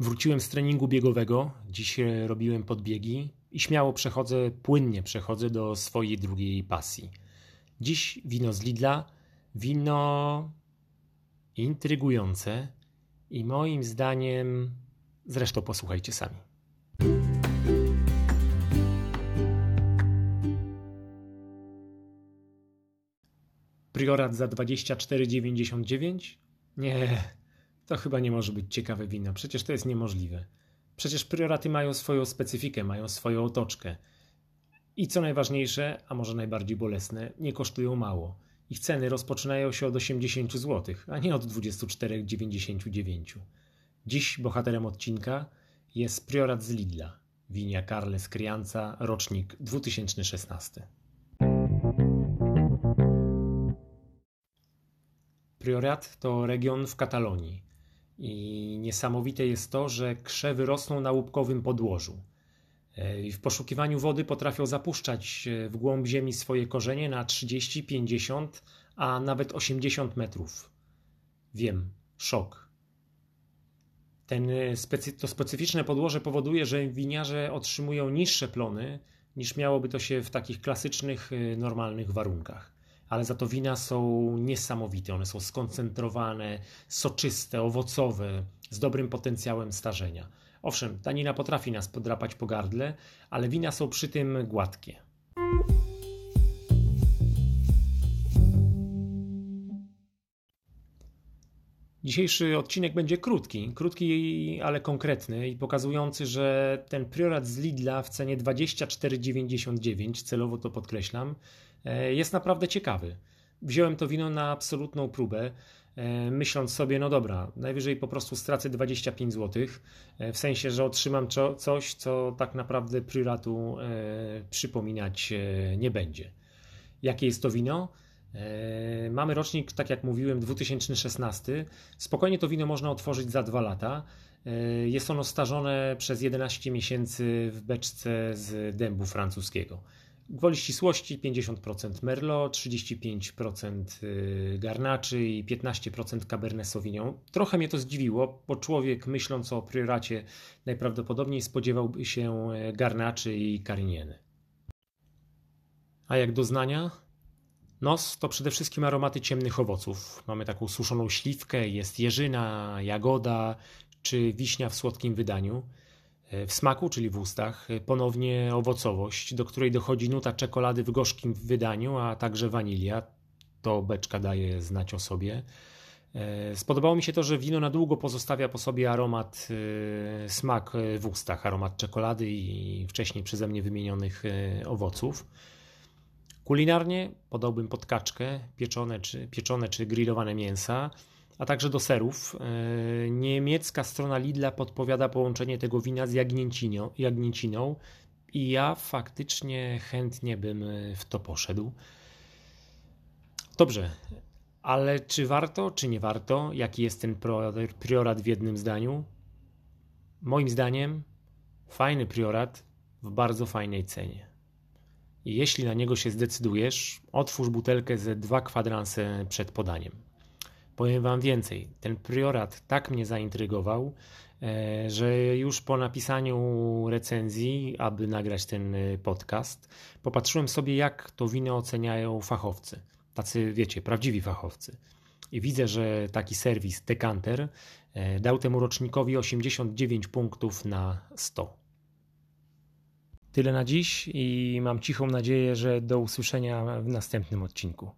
Wróciłem z treningu biegowego, dziś robiłem podbiegi i śmiało przechodzę, płynnie przechodzę do swojej drugiej pasji. Dziś wino z Lidla, wino intrygujące i moim zdaniem, zresztą posłuchajcie sami. Priorat za 24,99? Nie, to chyba nie może być ciekawe wino. Przecież to jest niemożliwe. Przecież prioraty mają swoją specyfikę, mają swoją otoczkę. I co najważniejsze, a może najbardziej bolesne, nie kosztują mało. Ich ceny rozpoczynają się od 80 zł, a nie od 24,99. Dziś bohaterem odcinka jest priorat z Lidla, winia Carles Crianza, rocznik 2016. Priorat to region w Katalonii. I niesamowite jest to, że krzewy rosną na łupkowym podłożu. E, w poszukiwaniu wody potrafią zapuszczać w głąb ziemi swoje korzenie na 30, 50, a nawet 80 metrów. Wiem, szok. Ten e, specy, to specyficzne podłoże powoduje, że winiarze otrzymują niższe plony niż miałoby to się w takich klasycznych, e, normalnych warunkach ale za to wina są niesamowite. One są skoncentrowane, soczyste, owocowe, z dobrym potencjałem starzenia. Owszem, tanina potrafi nas podrapać po gardle, ale wina są przy tym gładkie. Dzisiejszy odcinek będzie krótki, krótki, ale konkretny i pokazujący, że ten priorat z Lidla w cenie 24,99, celowo to podkreślam, e, jest naprawdę ciekawy. Wziąłem to wino na absolutną próbę, e, myśląc sobie, no dobra, najwyżej po prostu stracę 25 zł, e, w sensie, że otrzymam coś, co tak naprawdę prioratu przypominać nie będzie. Jakie jest to wino? E, mamy rocznik, tak jak mówiłem, 2016. Spokojnie to wino można otworzyć za dwa lata. E, jest ono starzone przez 11 miesięcy w beczce z dębu francuskiego. Gwoli ścisłości 50% Merlot, 35% y, Garnaczy i 15% Cabernet Sauvignon. Trochę mnie to zdziwiło, bo człowiek myśląc o prioracie najprawdopodobniej spodziewałby się e, Garnaczy i Carignieny. A jak doznania? Nos to przede wszystkim aromaty ciemnych owoców. Mamy taką suszoną śliwkę, jest jeżyna, jagoda czy wiśnia w słodkim wydaniu. E, w smaku, czyli w ustach, e, ponownie owocowość, do której dochodzi nuta czekolady w gorzkim wydaniu, a także wanilia. To beczka daje znać o sobie. E, spodobało mi się to, że wino na długo pozostawia po sobie aromat, smak w ustach, aromat czekolady i wcześniej przeze mnie wymienionych owoców. Kulinarnie podałbym pod kaczkę pieczone czy, pieczone czy grillowane mięsa, a także do serów. E, niemiecka strona Lidla podpowiada połączenie tego wina z jagnięciną, jagnięciną i ja faktycznie chętnie bym w to poszedł. Dobrze, ale czy warto, czy nie warto? Jaki jest ten priorat w jednym zdaniu? Moim zdaniem fajny priorat w bardzo fajnej cenie. Jeśli na niego się zdecydujesz, otwórz butelkę ze dwa kwadranse przed podaniem. Powiem Wam więcej, ten priorat tak mnie zaintrygował, e, że już po napisaniu recenzji, aby nagrać ten e, podcast, popatrzyłem sobie, jak to wino oceniają fachowcy. Tacy, wiecie, prawdziwi fachowcy. I widzę, że taki serwis Decanter e, dał temu rocznikowi 89 punktów na 100. Tyle na dziś i mam cichą nadzieję, że do usłyszenia w następnym odcinku.